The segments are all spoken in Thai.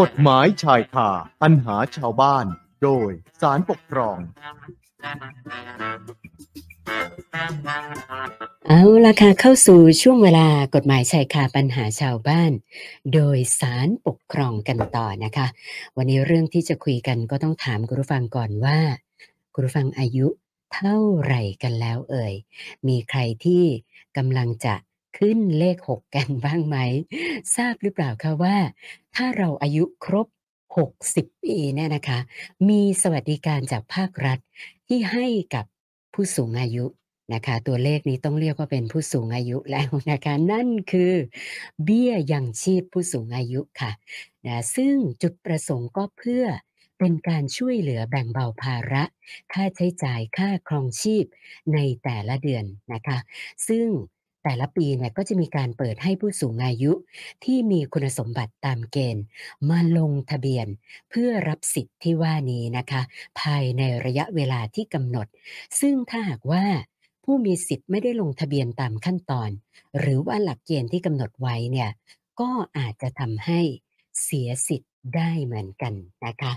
กฎหมายชายคาปัญหาชาวบ้าน โดยสารปกครอง เอาละค่ะเข้าสู่ช่วงเวลากฎหมายชายคาปัญหาชาวบ้าน โดยสารปกครองกันต่อนะคะ วันนี้เรื่องที่จะคุยกันก็ต้องถามคุณผู้ฟังก่อนว่า คุณผู้ฟังอายุเท่าไหร่กันแล้วเอ่ย มีใครที่กำลังจะ ขึ้นเลขหกกันบ้างไหม ทราบหรือเปล่าคะว่า ถ้าเราอายุครบ 60 ปีเนี่ยนะคะ มีสวัสดิการจากภาครัฐที่ให้กับผู้สูงอายุนะคะ ตัวเลขนี้ต้องเรียกว่าเป็นผู้สูงอายุแล้วนะคะ นั่นคือเบี้ยยังชีพผู้สูงอายุค่ะนะซึ่งจุดประสงค์ก็เพื่อเป็นการช่วยเหลือแบ่งเบาภาระ ค่าใช้จ่ายค่าครองชีพในแต่ละเดือนนะคะ ซึ่ง แต่ละปีเนี่ยก็จะมีการเปิดให้ผู้สูงอายุที่มีคุณสมบัติตามเกณฑ์ มาลงทะเบียน เพื่อรับสิทธิ์ที่ว่านี้นะคะ ภายในระยะเวลาที่กำหนด ซึ่งถ้าหากว่าผู้มีสิทธิ์ไม่ได้ลงทะเบียนตามขั้นตอน หรือว่าหลักเกณฑ์ที่กำหนดไว้เนี่ยก็อาจจะทำให้เสียสิทธิ์ ได้เหมือนกันนะคะ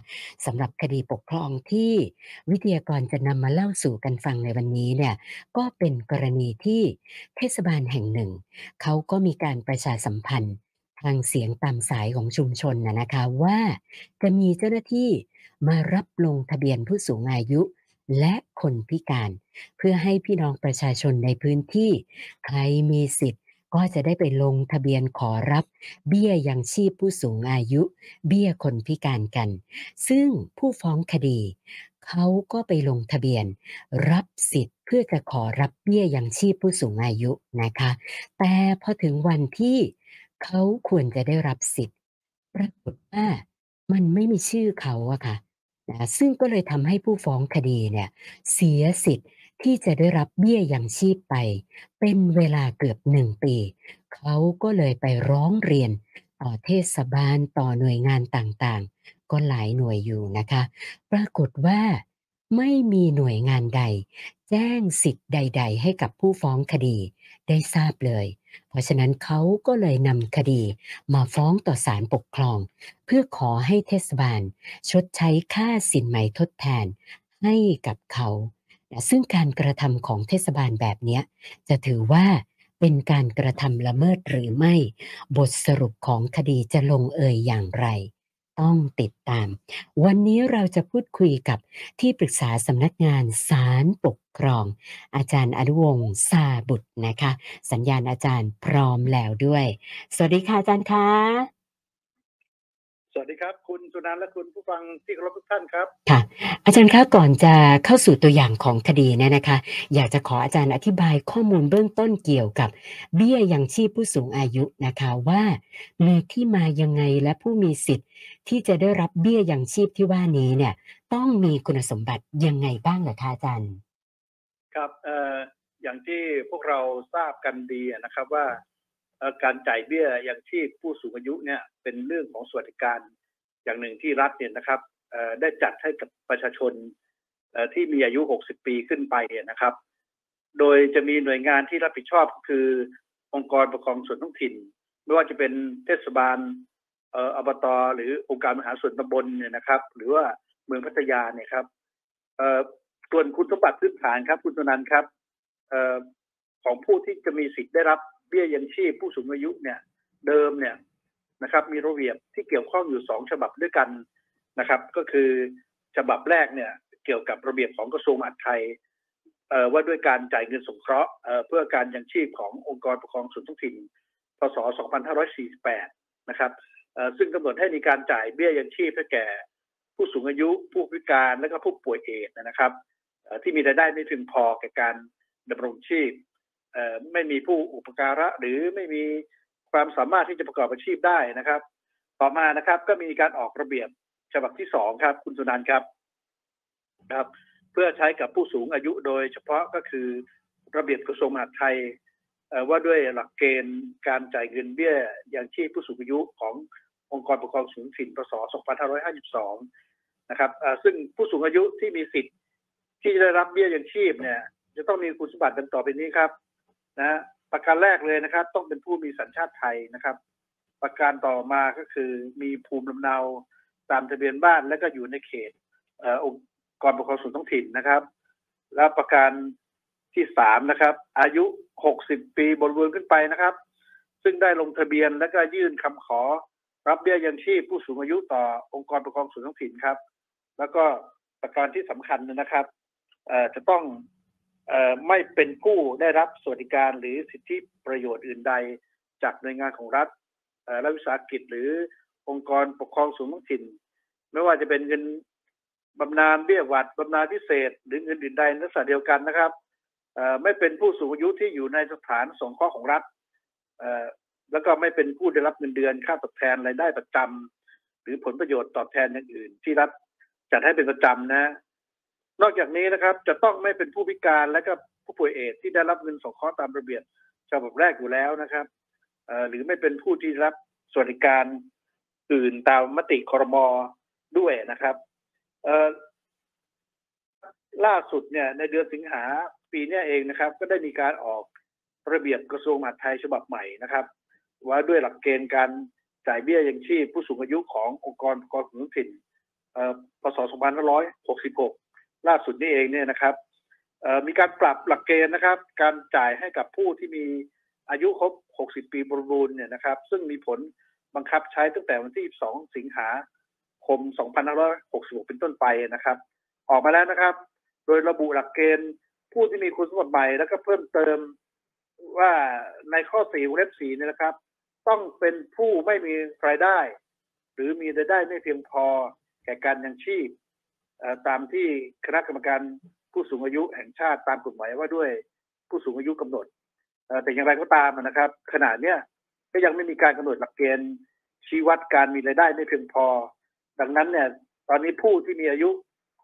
สำหรับคดีปกครองที่วิทยากรจะนำมาเล่าสู่กันฟังในวันนี้เนี่ยก็เป็นกรณีที่เทศบาลแห่งหนึ่ง เขาก็มีการประชาสัมพันธ์ทางเสียงตามสายของชุมชนนะนะคะว่าจะมีเจ้าหน้าที่มารับลงทะเบียนผู้สูงอายุและคนพิการ เพื่อให้พี่น้องประชาชนในพื้นที่ ใครมีสิทธิ ก็จะได้ไปลงทะเบียนขอรับ เบี้ยยังชีพผู้สูงอายุ เบี้ยคนพิการกัน ซึ่งผู้ฟ้องคดี เขาก็ไปลงทะเบียน รับสิทธิ์เพื่อจะขอรับเบี้ยยังชีพผู้สูงอายุนะคะ แต่พอถึงวันที่เขาควรจะได้รับสิทธิ์ปรากฏว่ามันไม่มีชื่อเขาอะค่ะนะซึ่งก็เลยทำให้ผู้ฟ้องคดีเนี่ยเสียสิทธิ์ ที่จะได้รับเบี้ยยังชีพไป เป็นเวลาเกือบหนึ่งปี เขาก็เลยไปร้องเรียนต่อเทศบาลต่อหน่วยงานต่างๆ ก็หลายหน่วยอยู่นะคะ ปรากฏว่าไม่มีหน่วยงานใด แจ้งสิทธิ์ใด ๆ ให้กับผู้ฟ้องคดีได้ทราบเลย เพราะฉะนั้นเขาก็เลยนำคดีมาฟ้องต่อศาลปกครอง เพื่อขอให้เทศบาล ชดใช้ค่าสินไหมทดแทนให้กับเขา นะซึ่งการกระทำของเทศบาลแบบนี้จะถือว่าเป็นการกระทำละเมิดหรือไม่ บทสรุปของคดีจะลงเอยอย่างไร ต้องติดตาม วันนี้เราจะพูดคุยกับที่ปรึกษาสำนักงานศาลปกครอง อาจารย์อนุวงศ์ซาบุตรนะคะ สัญญาณอาจารย์พร้อมแล้วด้วย สวัสดีค่ะอาจารย์คะ สวัสดีครับ คุณสุนันท์และคุณผู้ฟังที่เคารพทุกท่านครับค่ะ อาจารย์คะก่อนจะเข้าสู่ตัวอย่างของคดีเนี่ยนะคะ อยากจะขออาจารย์อธิบายข้อมูลเบื้องต้นเกี่ยวกับ เบี้ยยังชีพผู้สูงอายุนะคะว่ามีที่มายังไงและผู้มีสิทธิ์ ที่จะได้รับเบี้ยยังชีพที่ว่านี้เนี่ย ต้องมีคุณสมบัติยังไงบ้างเหรอคะอาจารย์ ครับเอ่ออย่างที่พวกเราทราบกันดีนะครับว่าเอ่อ การจ่ายเบี้ยยังชีพผู้สูงอายุเนี่ยเป็นเรื่องของสวัสดิการอย่างหนึ่งที่รัฐเนี่ยนะครับได้จัดให้กับประชาชนที่มีอายุ 60 ปีขึ้นไปนะครับ โดยจะมีหน่วยงานที่รับผิดชอบก็คือองค์กรปกครองส่วนท้องถิ่น ไม่ว่าจะเป็นเทศบาลเอ่ออบตหรือองค์การบริหาส่วนตำบลเนี่ยนะครับ หรือว่าเมืองพัทยาเนี่ยครับส่วนคุณสมบัติพื้นฐานครับ คุณสุนันครับของผู้ที่จะมีสิทธิ์ได้รับ เบี้ยยังชีพผู้สูงอายุเนี่ยเดิมเนี่ยนะครับมีระเบียบที่เกี่ยวข้องอยู่สองฉบับด้วยกันนะครับ ก็คือฉบับแรกเนี่ยเกี่ยวกับระเบียบของกระทรวงมหาดไทยเอ่อว่าด้วยการจ่ายเงินสงเคราะห์เอ่อเพื่อการยังชีพขององค์กรปกครองส่วนท้องถิ่นพศ 2548 นะครับเอ่อซึ่งกำหนดให้มีการจ่ายเบี้ยยังชีพให้แก่ผู้สูงอายุผู้พิการและก็ผู้ป่วยเอดนะครับที่มีรายได้ไม่ถึงพอแก่การดำรงชีพ ไม่มีผู้อุปการะหรือไม่มีความสามารถที่จะประกอบอาชีพได้นะครับ ต่อมานะครับก็มีการออกระเบียบฉบับที่สองครับ คุณสุนันท์ครับครับ เพื่อใช้กับผู้สูงอายุโดยเฉพาะก็คือระเบียบกระทรวงมหาดไทยว่าด้วยหลักเกณฑ์การจ่ายเงินเบี้ยยังชีพผู้สูงอายุขององค์กรปกครองส่วนท้องถิ่นพศ 2552 นะครับซึ่งผู้สูงอายุที่มีสิทธิ์ที่จะได้รับเบี้ยยังชีพเนี่ย จะต้องมีคุณสมบัติดังต่อไปนี้ครับ นะประการแรกเลยนะครับ ต้องเป็นผู้มีสัญชาติไทยนะครับ ประการต่อมาก็คือมีภูมิลำเนาตามทะเบียนบ้านและก็อยู่ในเขตเออองค์กรปกครองส่วนท้องถิ่นนะครับ และประการที่สามนะครับ อายุหกสิบปีบนเรือนขึ้นไปนะครับ ซึ่งได้ลงทะเบียนและก็ยื่นคำขอ รับเบี้ยยังชีพผู้สูงอายุต่อองค์กรปกครองส่วนท้องถิ่นครับ แล้วก็ประการที่สำคัญนะครับจะต้อง ไม่เป็นผู้ได้รับสวัสดิการหรือสิทธิประโยชน์อื่นใด จากหน่วยงานของรัฐเอ่อรัฐวิสาหกิจหรือองค์กรปกครองส่วนท้องถิ่น ไม่ว่าจะเป็นเงินบำนาญเบี้ยหวัดบำนาญพิเศษ หรือเงินอื่นใดในลักษณะเดียวกันนะครับไม่เป็นผู้สูงอายุที่อยู่ในสถานสงเคราะห์ของรัฐแล้วก็ไม่เป็นผู้ได้รับเงินเดือนค่าตอบแทนรายได้ประจำหรือผลประโยชน์ตอบแทนอย่างอื่น ที่รัฐจัดให้เป็นประจำนะ นอกจากนี้นะครับจะต้องไม่เป็นผู้พิการและก็ผู้ป่วยเอดส์ที่ได้รับเงินสงเคราะห์ตามระเบียบฉบับแรกอยู่แล้วนะครับหรือไม่เป็นผู้ที่รับสวัสดิการอื่นตามมติครมด้วยนะครับล่าสุดเนี่ยในเดือนสิงหาปีนี้เองนะครับ ก็ได้มีการออกระเบียบกระทรวงมหาดไทยฉบับใหม่นะครับ ว่าด้วยหลักเกณฑ์การจ่ายเบี้ยยังชีพผู้สูงอายุขององค์กรปกครองส่วนท้องถิ่นเอ่อพศ 2566 ล่าสุดนี้เองเนี่ยนะครับมีการปรับหลักเกณฑ์นะครับ การจ่ายให้กับผู้ที่มีอายุครบ 60 ปีบริบูรณ์เนี่ยนะครับ ซึ่งมีผลบังคับใช้ตั้งแต่วันที่ 2 สิงหาคม 2566 เป็นต้นไปนะครับ ออกมาแล้วนะครับ โดยระบุหลักเกณฑ์ผู้ที่มีคุณสมบัติใหม่แล้วก็เพิ่มเติมว่าในข้อ4วงเล็บ4เนี่ยนะครับ ต้องเป็นผู้ไม่มีรายได้ หรือมีรายได้ไม่เพียงพอแก่การยังชีพ ตามที่คณะกรรมการผู้สูงอายุแห่งชาติตามกฎหมายว่าด้วยผู้สูงอายุกำหนดแต่อย่างไรก็ตามนะครับ ขณะเนี้ยก็ยังไม่มีการกำหนดหลักเกณฑ์ชี้วัดการมีรายได้ไม่เพียงพอ ดังนั้นเนี่ยตอนนี้ผู้ที่มีอายุ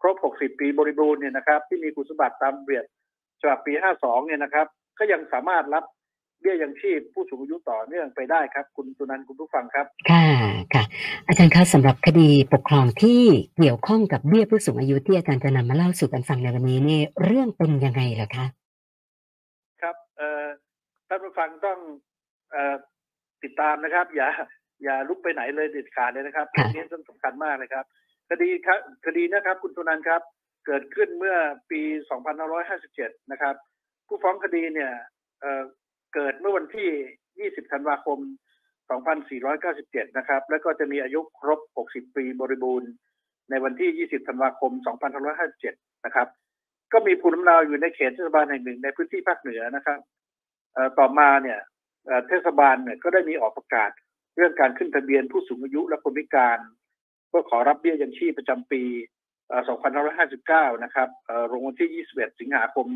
ครบ 60 ปีบริบูรณ์เนี่ยนะครับ ที่มีคุณสมบัติตามเบียบฉบับปี 52 เนี่ยนะครับ ก็ยังสามารถรับ เบี้ยยังชีพผู้สูงอายุต่อเนื่องไปได้ครับ คุณสุนันท์คุณผู้ฟังครับ ค่ะค่ะ อาจารย์คะสำหรับคดีปกครองที่เกี่ยวข้องกับเบี้ยผู้สูงอายุที่อาจารย์จะนำมาเล่าสู่กันฟังในวันนี้นี่เรื่องเป็นยังไงล่ะคะ ครับเอ่อท่านผู้ฟังต้องเอ่อติดตามนะครับ อย่า อย่าลุกไปไหนเลยเด็ดขาดเลยนะครับค่ะเรื่องนี้ต้องสำคัญมากเลยครับ คดีครับคดีนะครับ คุณสุนันท์ครับ เกิดขึ้นเมื่อปี 2557 นะครับ ผู้ฟ้องคดีเนี่ย เกิดเมื่อวันที่ 20 ธันวาคม 2497 นะครับ แล้วก็จะมีอายุครบ 60 ปีบริบูรณ์ ในวันที่ 20 ธันวาคม 2557 นะครับ ก็มีภูมิลำเนาอยู่ในเขตเทศบาลแห่งหนึ่งในพื้นที่ภาคเหนือนะครับต่อมาเนี่ยเทศบาลเนี่ยก็ได้มีออกประกาศเรื่องการขึ้นทะเบียนผู้สูงอายุและคนพิการเพื่อขอรับเบี้ยยังชีพประจำปี 2559 นะครับลงวันที่ 21 สิงหาคม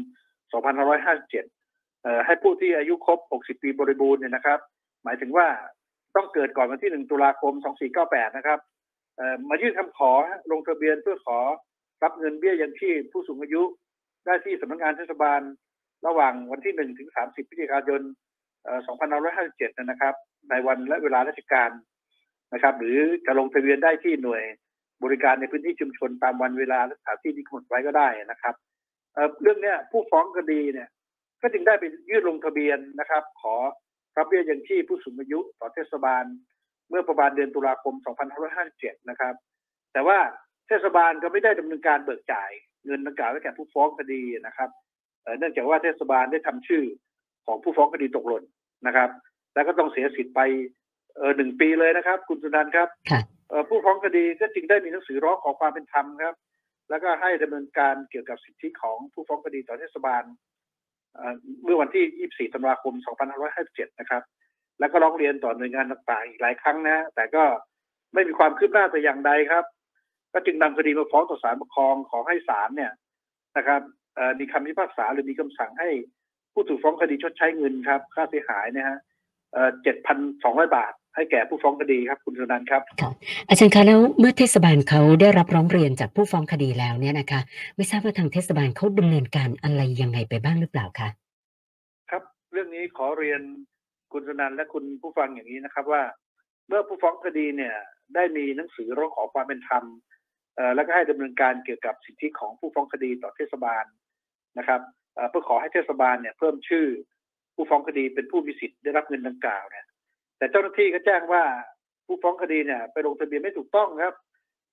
2557 ให้ผู้ที่อายุครบ 60 ปีบริบูรณ์เนี่ยนะครับ หมายถึงว่าต้องเกิดก่อนวันที่ 1 ตุลาคม 2498 นะครับมายื่นคำขอลงทะเบียนเพื่อขอรับเงินเบี้ยยังชีพผู้สูงอายุ ได้ที่สำนักงานเทศบาล ระหว่างวันที่ 1 ถึง 30 พฤศจิกายน 2557 นะครับ ในวันและเวลาราชการนะครับ หรือจะลงทะเบียนได้ที่หน่วยบริการในพื้นที่ชุมชนตามวันเวลาและสถานที่ที่กำหนดไว้ก็ได้นะครับเเรื่องเนี้ยผู้ฟ้องคดีเนี่ย ก็จึงได้ไปยื่นลงทะเบียนนะครับ ขอรับเบี้ยยังชีพผู้สูงอายุต่อเทศบาล เมื่อประมาณเดือนตุลาคม 2557 นะครับ แต่ว่าเทศบาลก็ไม่ได้ดำเนินการเบิกจ่ายเงินดังกล่าวให้แก่ผู้ฟ้องคดีนะครับเอ่อเนื่องจากว่าเทศบาลได้ทำชื่อของผู้ฟ้องคดีตกหล่นนะครับ แล้วก็ต้องเสียสิทธิ์ไปเออหนึ่งปีเลยนะครับ คุณสุนันท์ครับค่ะเอ่อผู้ฟ้องคดีก็จึงได้มีหนังสือร้องขอความเป็นธรรมครับ แล้วก็ให้ดำเนินการเกี่ยวกับสิทธิของผู้ฟ้องคดีต่อเทศบาล เมื่อวันที่ 24 ธันวาคม 2557 นะครับ แล้วก็ร้องเรียนต่อหน่วยงานต่างๆ อีกหลายครั้งนะ แต่ก็ไม่มีความคืบหน้าแต่อย่างใดครับ ก็จึงนำคดีมาฟ้องต่อศาลปกครองขอให้ศาลเนี่ยนะครับมีคำพิพากษาหรือมีคำสั่งให้ผู้ถูกฟ้องคดีชดใช้เงินครับ ค่าเสียหายนะฮะเอ่อ7,200บาท ให้แก่ผู้ฟ้องคดีครับคุณสุนันท์ครับอาจารย์คะแล้วเมื่อเทศบาลเขาได้รับร้องเรียนจากผู้ฟ้องคดีแล้วเนี่ยนะคะ ไม่ทราบว่าทางเทศบาลเขาดำเนินการอะไรยังไงไปบ้างหรือเปล่าคะครับ เรื่องนี้ขอเรียนคุณสุนันท์และคุณผู้ฟังอย่างนี้นะครับว่า เมื่อผู้ฟ้องคดีเนี่ยได้มีหนังสือร้องขอความเป็นธรรมเอ่อแล้วก็ให้ดำเนินการเกี่ยวกับสิทธิของผู้ฟ้องคดีต่อเทศบาลนะครับเอ่อเพื่อขอให้เทศบาลเนี่ยเพิ่มชื่อผู้ฟ้องคดีเป็นผู้มีสิทธิ์ได้รับเงินดังกล่าวเนี่ย แต่เจ้าหน้าที่ก็แจ้งว่าผู้ฟ้องคดีเนี่ย ไปลงทะเบียนไม่ถูกต้องครับ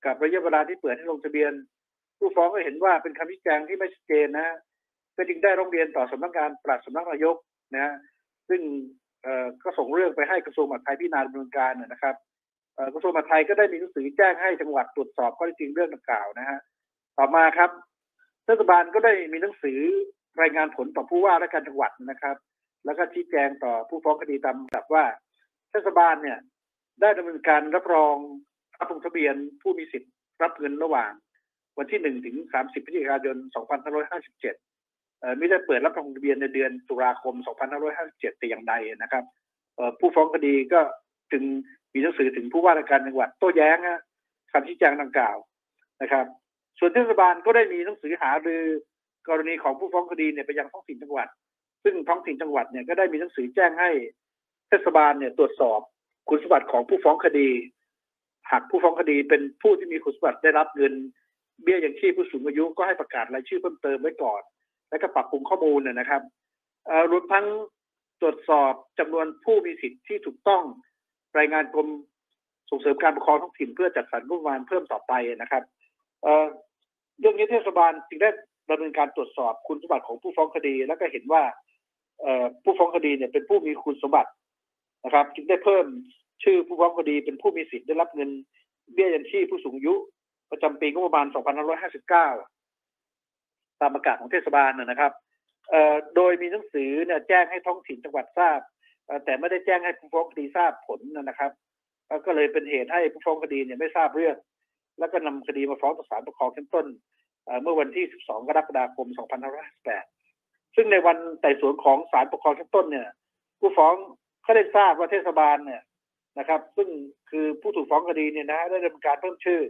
กับระยะเวลาที่เปิดให้ลงทะเบียน ผู้ฟ้องก็เห็นว่าเป็นคำชี้แจงที่ไม่ชัดเจนนะก็จึงได้ร้องเรียนต่อสำนักงานปลัดสำนักนายกนะฮะซึ่งก็ส่งเรื่องไปให้กระทรวงมหาดไทยพิจารณาดำเนินการนะครับกระทรวงมหาดไทยก็ได้มีหนังสือแจ้งให้จังหวัดตรวจสอบข้อเท็จจริงเรื่องดังกล่าวนะฮะต่อมาครับเทศบาลก็ได้มีหนังสือรายงานผลต่อผู้ว่าราชการจังหวัดนะครับ แล้วก็ชี้แจงต่อผู้ฟ้องคดีตามลำดับว่า เทศบาลเนี่ย ได้ดำเนินการรับรองรับลงทะเบียนผู้มีสิทธิ์รับเงินระหว่าง วันที่1ถึง30พฤศจิกายน2557เอ่อไม่ได้เปิดรับลงทะเบียนในเดือนตุลาคม 2557 แต่อย่างใดนะครับ ผู้ฟ้องคดีก็จึงมีหนังสือถึงผู้ว่าราชการจังหวัดโต้แย้งคำชี้แจงดังกล่าวนะครับ ส่วนเทศบาลก็ได้มีหนังสือหารือกรณีของผู้ฟ้องคดีเนี่ยไปยังท้องถิ่นจังหวัด ซึ่งท้องถิ่นจังหวัดเนี่ยก็ได้มีหนังสือแจ้งให้ เทศบาลเนี่ยตรวจสอบคุณสมบัติของผู้ฟ้องคดี หากผู้ฟ้องคดีเป็นผู้ที่มีคุณสมบัติได้รับเงิน เบี้ยยังชีพผู้สูงอายุก็ให้ประกาศรายชื่อเพิ่มเติมไว้ก่อน แล้วก็ปรับปรุงข้อมูลนะนะครับรวมทั้งตรวจสอบจำนวนผู้มีสิทธิ์ที่ถูกต้องรายงานกรมส่งเสริมการปกครองท้องถิ่นเพื่อจัดสรรงบประมาณเพิ่มต่อไปนะครับเเรื่องนี้เทศบาลจึงได้ดำเนินการตรวจสอบคุณสมบัติของผู้ฟ้องคดี แล้วก็เห็นว่าผู้ฟ้องคดีเนี่ยเป็นผู้มีคุณสมบัติ นะครับ จึงได้เพิ่มชื่อผู้ฟ้องคดีเป็นผู้มีสิทธิ์ได้รับเงินเบี้ยยังชีพผู้สูงอายุ ประจำปีงบประมาณ 2559 ตามประกาศของเทศบาลนะนะครับโดยมีหนังสือเนี่ยแจ้งให้ท้องถิ่นจังหวัดทราบ แต่ไม่ได้แจ้งให้ผู้ฟ้องคดีทราบผลนะครับก็เลยเป็นเหตุให้ผู้ฟ้องคดีเนี่ยไม่ทราบเรื่อง แล้วก็นำคดีมาฟ้องต่อศาลปกครองชั้นต้นเอ่อเมื่อวันที่ 12 กรกฎาคม 2558 ซึ่งในวันไต่สวนของศาลปกครองชั้นต้นเนี่ย ผู้ฟ้อง ก็ได้ทราบว่าเทศบาลเนี่ยนะครับ ซึ่งคือผู้ถูกฟ้องคดีเนี่ยนะได้ดำเนินการเพิ่มชื่อ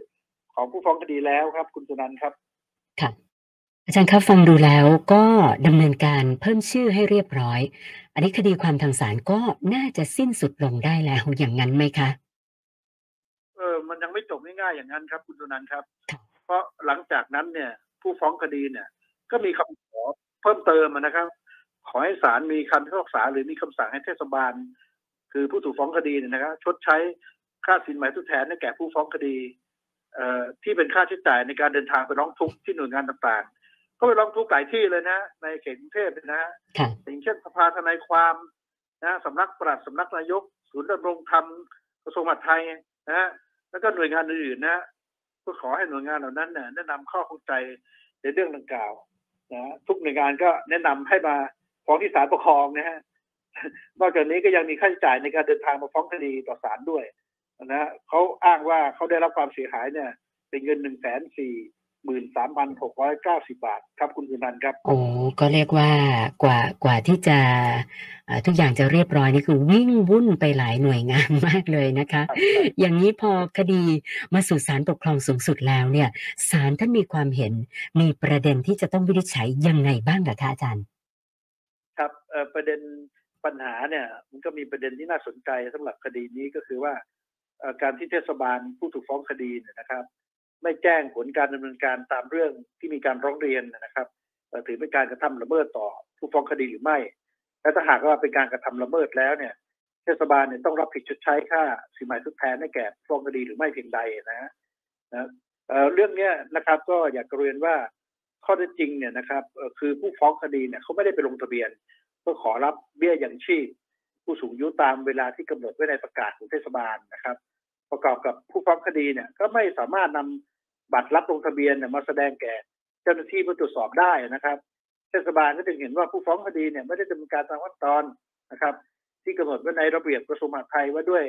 ของผู้ฟ้องคดีแล้วครับ คุณสุนันท์ครับค่ะอาจารย์ครับฟังดูแล้วก็ดำเนินการเพิ่มชื่อให้เรียบร้อย อันนี้คดีความทางศาลก็น่าจะสิ้นสุดลงได้แล้วอย่างนั้นไหมคะ เออ มันยังไม่จบง่ายๆอย่างนั้นครับ คุณสุนันท์ครับครับเพราะหลังจากนั้นเนี่ย ผู้ฟ้องคดีเนี่ย ก็มีคำขอเพิ่มเติมนะครับ ขอให้ศาลมีคำพิพากษาหรือมีคำสั่งให้เทศบาล คือผู้ถูกฟ้องคดีเนี่ยนะครับชดใช้ค่าสินไหมทดแทนให้แก่ผู้ฟ้องคดีเอ่อที่เป็นค่าใช้จ่ายในการเดินทางไปร้องทุกข์ที่หน่วยงานต่างๆ ก็ไปร้องทุกข์หลายที่เลยนะ ในเขตกรุงเทพเนี่ยนะค่ะอย่างเช่นสภาทนายความนะสำนักปลัดสำนักนายก ศูนย์ดำรงธรรมกระทรวงมหาดไทยนะฮะแล้วก็หน่วยงานอื่นๆนะก็ขอให้หน่วยงานเหล่านั้นเนี่ยแนะนำข้อข้องใจในเรื่องดังกล่าวนะทุกหน่วยงานก็แนะนำให้มา ฟ้องที่ศาลปกครองนะฮะนอกจากนี้ก็ยังมีค่าใช้จ่ายในการเดินทางมาฟ้องคดีต่อศาลด้วยนะฮะเขาอ้างว่าเขาได้รับความเสียหายเนี่ย เป็นเงินหนึ่งแสนสี่หมื่นสามพันหกร้อยเก้าสิบาทครับคุณสุนันท์ครับ โอ้ก็เรียกว่ากว่ากว่าที่จะเอ่อทุกอย่างจะเรียบร้อยนี่คือวิ่งวุ่นไปหลายหน่วยงานมากเลยนะคะ อย่างนี้พอคดีมาสู่ศาลปกครองสูงสุดแล้วเนี่ยศาลท่านมีความเห็นมีประเด็นที่จะต้องวินิจฉัยยังไงบ้างเหรอคะอาจารย์ ครับประเด็นปัญหาเนี่ย มันก็มีประเด็นที่น่าสนใจสำหรับคดีนี้ก็คือว่าการที่เทศบาลผู้ถูกฟ้องคดีเนี่ยนะครับ ไม่แจ้งผลการดำเนินการตามเรื่องที่มีการร้องเรียนนะครับถือเป็นการกระทำละเมิดต่อผู้ฟ้องคดีหรือไม่ และถ้าหากว่าเป็นการกระทำละเมิดแล้วเนี่ย เทศบาลเนี่ยต้องรับผิดชดใช้ค่าสินไหมทดแทนให้แก่ผู้ฟ้องคดีหรือไม่เพียงใดนะนะเเรื่องนี้นะครับก็อยากเรียนว่า ข้อเท็จจริงเนี่ยนะครับคือผู้ฟ้องคดีเนี่ยเขาไม่ได้ไปลงทะเบียน เพื่อขอรับเบี้ยยังชีพ ผู้สูงอายุตามเวลาที่กำหนดไว้ในประกาศของเทศบาลนะครับ ประกอบกับผู้ฟ้องคดีเนี่ยก็ไม่สามารถนำบัตรรับลงทะเบียนเนี่ยมาแสดงแก่เจ้าหน้าที่เพื่อตรวจสอบได้นะครับ เทศบาลก็จึงเห็นว่าผู้ฟ้องคดีเนี่ยไม่ได้ดำเนินการตามขั้นตอนนะครับ ที่กำหนดไว้ในระเบียบกระทรวงมหาดไทยว่าด้วย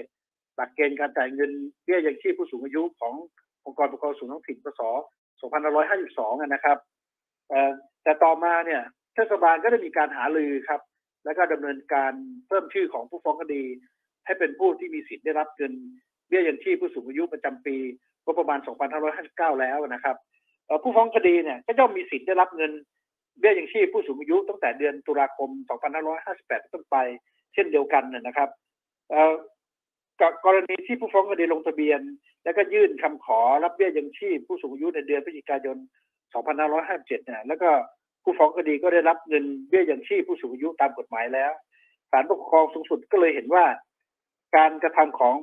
หลักเกณฑ์การจ่ายเงินเบี้ยยังชีพผู้สูงอายุขององค์กรปกครองส่วนท้องถิ่นปศ2552 นะครับ แต่ต่อมาเนี่ยเทศบาลก็ได้มีการหารือครับ แล้วก็ดำเนินการเพิ่มชื่อของผู้ฟ้องคดี ให้เป็นผู้ที่มีสิทธิ์ได้รับเงินเบี้ยยังชีพผู้สูงอายุประจำปีงบประมาณ 2559 แล้วนะครับผู้ฟ้องคดีเนี่ยก็ย่อมมีสิทธิ์ได้รับเงินเบี้ยยังชีพผู้สูงอายุตั้งแต่เดือนตุลาคม 2558 ต้นไป เช่นเดียวกันนะนะครับกรณีที่ผู้ฟ้องคดีลงทะเบียน แล้วก็ยื่นคำขอรับเบี้ยยังชีพผู้สูงอายุในเดือนพฤศจิกายน 2557เนี่ยแล้วก็ผู้ฟ้องคดีก็ได้รับเงินเบี้ยยังชีพผู้สูงอายุตามกฎหมายแล้วศาลปกครองสูงสุดก็เลยเห็นว่า การกระทำของ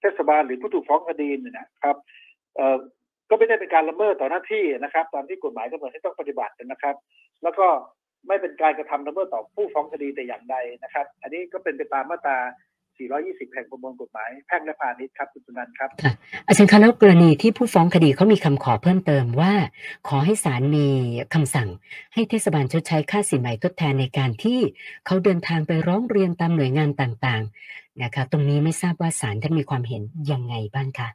เทศบาลหรือผู้ถูกฟ้องคดีเนี่ยนะครับเอ่อก็ไม่ได้เป็นการละเมิดต่อหน้าที่นะครับ ตามที่กฎหมายกำหนดให้ต้องปฏิบัตินะครับ แล้วก็ไม่เป็นการกระทำละเมิดต่อผู้ฟ้องคดีแต่อย่างใดนะครับ อันนี้ก็เป็นไปตามมาตรา 420 แห่งประมวลกฎหมายแพ่งและพาณิชย์ครับคุณสุนันท์ครับอาจารย์คะแล้วกรณีที่ผู้ฟ้องคดีเขามีคำขอเพิ่มเติมว่า ขอให้ศาลมีคำสั่ง ให้เทศบาลชดใช้ค่าสินไหมทดแทนในการที่เขาเดินทางไปร้องเรียนตามหน่วยงานต่างๆนะคะตรงนี้ไม่ทราบว่าศาลท่านมีความเห็นยังไงบ้างคะ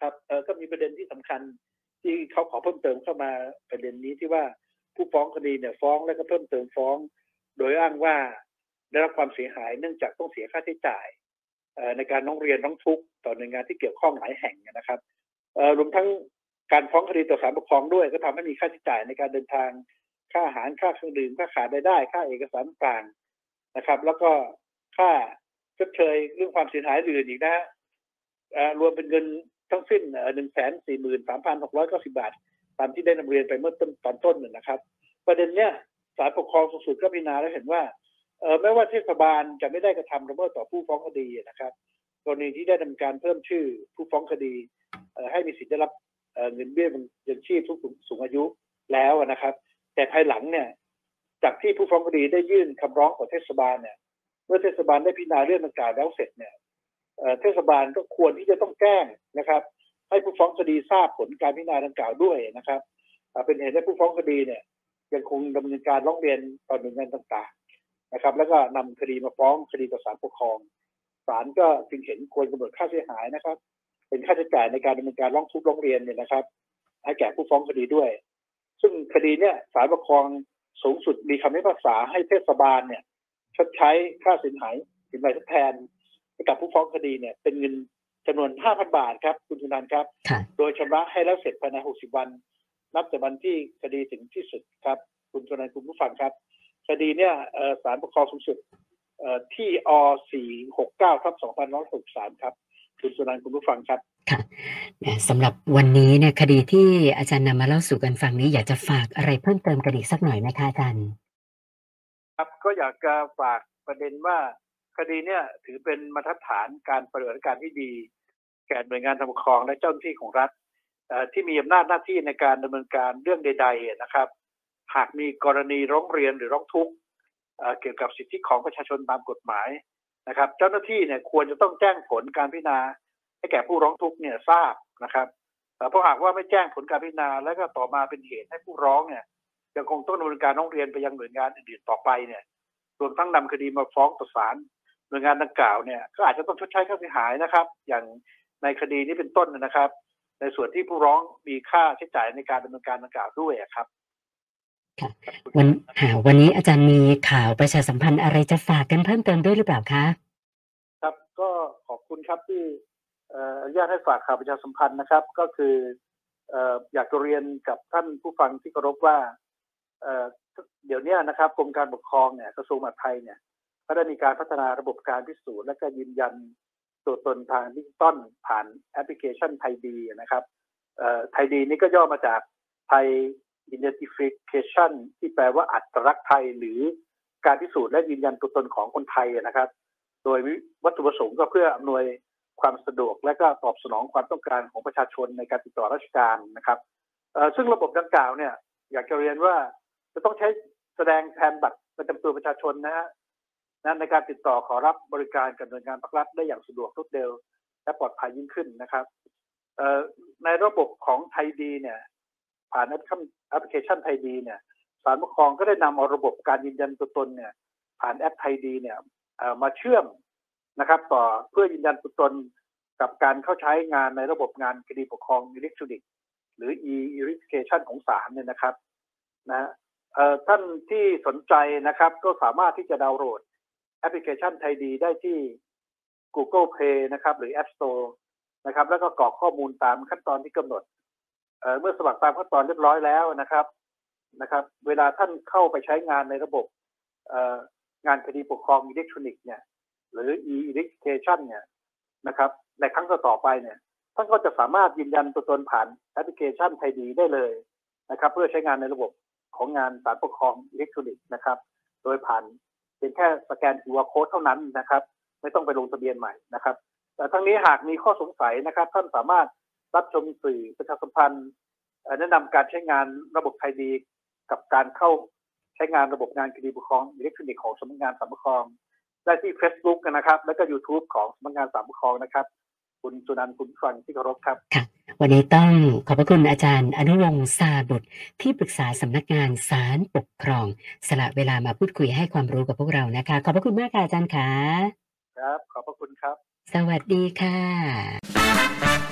ครับเออก็มีประเด็นที่สำคัญที่เขาขอเพิ่มเติมเข้ามาประเด็นนี้ที่ว่าผู้ฟ้องคดีเนี่ยฟ้องแล้วก็เพิ่มเติมฟ้อง โดยอ้างว่า ได้รับความเสียหายเนื่องจากต้องเสียค่าใช้จ่ายในการร้องเรียนร้องทุกต่อหน่วยงานที่เกี่ยวข้องหลายแห่งนะครับรวมทั้งการฟ้องคดีต่อศาลปกครองด้วย ก็ทำให้มีค่าใช้จ่ายในการเดินทางค่าอาหารค่าเครื่องดื่มค่าขาดรายได้ ค่าเอกสารต่างนะครับ แล้วก็ค่าชดเชยเรื่องความเสียหายอื่นอีกนะฮะรวมเป็นเงินทั้งสิ้นหนึ่งแสนสี่หมื่นสามพันหกร้อยเก้าสิบาท ตามที่ได้นำเรียนไปเมื่อต้นตอนต้นน่ะนะครับ ประเด็นเนี้ยศาลปกครองสูงสุดก็พิจารณาแล้วเห็นว่า แม้ว่าเทศบาลจะไม่ได้กระทำละเมิดต่อผู้ฟ้องคดีนะครับกรณีที่ได้ดำเนินการเพิ่มชื่อผู้ฟ้องคดีให้มีสิทธิ์ได้รับเงินเบี้ยยังชีพผู้สูงอายุแล้วนะครับ แต่ภายหลังเนี่ยจากที่ผู้ฟ้องคดีได้ยื่นคำร้องต่อเทศบาลเนี่ยเมื่อเทศบาลได้พิจารณาเรื่องดังกล่าวแล้วเสร็จเนี่ยเทศบาลก็ควรที่จะต้องแจ้งนะครับ ให้ผู้ฟ้องคดีทราบผลการพิจารณาดังกล่าวด้วยนะครับเป็นเหตุให้ผู้ฟ้องคดีเนี่ยยังคงดำเนินการร้องเรียนต่อหน่วยงานต่าง นะครับ แล้วก็นำคดีมาฟ้องคดีต่อศาลปกครองศาลก็จึงเห็นควรกำหนดค่าเสียหายนะครับ เป็นค่าใช้จ่ายในการดำเนินการร้องทุกข์ร้องเรียนเนี่ยนะครับให้แก่ผู้ฟ้องคดีด้วย ซึ่งคดีเนี่ยศาลปกครองสูงสุดมีคำพิพากษาให้เทศบาลเนี่ยชดใช้ค่าสินไหสินไหทดแทนให้กับผู้ฟ้องคดีเนี่ยเป็นเงินจำนวน 5,000 บาทครับ คุณสุนันท์ครับค่ะโดยชำระให้แล้วเสร็จภายใน 60 วัน นับแต่วันที่คดีถึงที่สุดครับ คุณสุนันท์คุณผู้ฟังครับ คดีเนี่ยเอ่อศาลปกครองสูงสุดเอ่อที่อ469ทับ2563 ครับคุณสุนันท์คุณผู้ฟังครับนะสำหรับวันนี้เนี่ยคดีที่อาจารย์นำมาเล่าสู่กันฟังนี้ อยากจะฝากอะไรเพิ่มเติมกันอีกสักหน่อยไหมคะอาจารย์ครับก็อยากจะฝากประเด็นว่าคดีเนี่ยถือเป็นมาตรฐานการปฏิบัติการที่ดี แก่หน่วยงานทางปกครองและเจ้าหน้าที่ของรัฐเอ่อที่มีอำนาจหน้าที่ในการดำเนินการเรื่องใด ๆ นะครับ หากมีกรณีร้องเรียนหรือร้องทุกข์เกี่ยวกับสิทธิของประชาชนตามกฎหมายนะครับ เจ้าหน้าที่เนี่ยควรจะต้องแจ้งผลการพิจารณา ให้แก่ผู้ร้องทุกข์เนี่ยทราบนะครับเอ่เพราะหากว่าไม่แจ้งผลการพิจารณา แล้วก็ต่อมาเป็นเหตุให้ผู้ร้องเนี่ยยังคงต้องดำเนินการร้องเรียนไปยังหน่วยงานอื่นๆต่อไปเนี่ยรวมทั้งนำคดีมาฟ้องต่อศาลหน่วยงานดังกล่าวเนี่ยก็อาจจะต้องชดใช้ค่าเสียหายนะครับ อย่างในคดีนี้เป็นต้นนะครับ ในส่วนที่ผู้ร้องมีค่าใช้จ่ายในการดำเนินการดังกล่าวด้วยครับ ค่ะวันหาวันนี้อาจารย์มีข่าวประชาสัมพันธ์อะไรจะฝากกันเพิ่มเติมด้วยหรือเปล่าคะครับก็ขอบคุณครับที่เอออนุญาตให้ฝากข่าวประชาสัมพันธ์นะครับ ก็คือเอออยากจะเรียนกับท่านผู้ฟังที่เคารพว่าเออเดี๋ยวนี้นะครับกรมการปกครองเนี่ยกระทรวงมหาดไทยเนี่ยก็ได้มีการพัฒนาระบบการพิสูจน์และก็ยืนยันตัวตนทางดิจิตอลผ่านแอปพลิเคชันไทยดีนะครับไทยดีนี่ก็ย่อมาจากไทย Identification ที่แปลว่าอัตลักษณ์ไทย หรือการพิสูจน์และยืนยันตัวตนของคนไทยนะครับ โดยวัตถุประสงค์ก็เพื่ออำนวยความสะดวกและก็ตอบสนองความต้องการของประชาชนในการติดต่อราชการนะครับซึ่งระบบดังกล่าวเนี่ยอยากจะเรียนว่าจะต้องใช้แสดงแทนบัตรประจำตัวประชาชนนะฮะนะในการติดต่อขอรับบริการกับหน่วยงานภาครัฐได้อย่างสะดวกรวดเร็วและปลอดภัยยิ่งขึ้นนะครับในระบบของไทยดีเนี่ยผ่านแอป แอปพลิเคชันไทยดีเนี่ยศาลปกครองก็ได้นำเอาระบบการยืนยันตัวตนเนี่ยผ่านแอปไทยดีเนี่ยมาเชื่อมนะครับ ต่อเพื่อยืนยันตัวตนกับการเข้าใช้งานในระบบงานคดีปกครองอิเล็กทรอนิกส์หรือ e-verification ของศาลเนี่ยนะครับนะท่านที่สนใจนะครับก็สามารถที่จะดาวน์โหลดแอปพลิเคชันไทยดีได้ที่ Google Play นะครับ หรือ App Store นะครับ แล้วก็กรอกข้อมูลตามขั้นตอนที่กำหนด เมื่อสมัครตามขั้นตอนเรียบร้อยแล้วนะครับนะครับ เวลาท่านเข้าไปใช้งานในระบบงานคดีปกครองอิเล็กทรอนิกส์เนี่ยหรือ e-education เนี่ยนะครับ ในครั้งต่อไปเนี่ยท่านก็จะสามารถยืนยันตัวตนผ่านแอปพลิเคชันไทยดีได้เลยนะครับ เพื่อใช้งานในระบบของงานสารปกครองอิเล็กทรอนิกส์นะครับ โดยผ่านเพียงแค่สแกน QR code เท่านั้นนะครับ ไม่ต้องไปลงทะเบียนใหม่นะครับ แต่ทั้งนี้หากมีข้อสงสัยนะครับ ท่านสามารถ รับชมสื่อประชาสัมพันธ์เอ่อแนะนำการใช้งานระบบไทยดี กับการเข้าใช้งานระบบงานคดีปกครองอิเล็กทรอนิกส์ของสำนักงานสามปกครองได้ที่ Facebook นะครับ แล้วก็ YouTube ของสำนักงานสามปกครองนะครับ คุณจุนันท์คุณผู้ฟังที่เคารพครับวันนี้ต้องขอบพระคุณอาจารย์ อนุวงศ์ซาบุตร ที่ปรึกษาสำนักงานศาลปกครอง สละเวลามาพูดคุยให้ความรู้กับพวกเรานะคะ ขอบพระคุณมากค่ะอาจารย์ค่ะครับ ขอบพระคุณครับ สวัสดีค่ะ